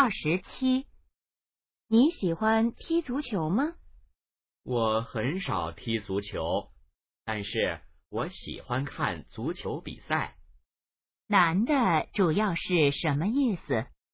二十七。你喜欢踢足球吗？我很少踢足球但是我喜欢看足球比赛。男的主要是什么意思？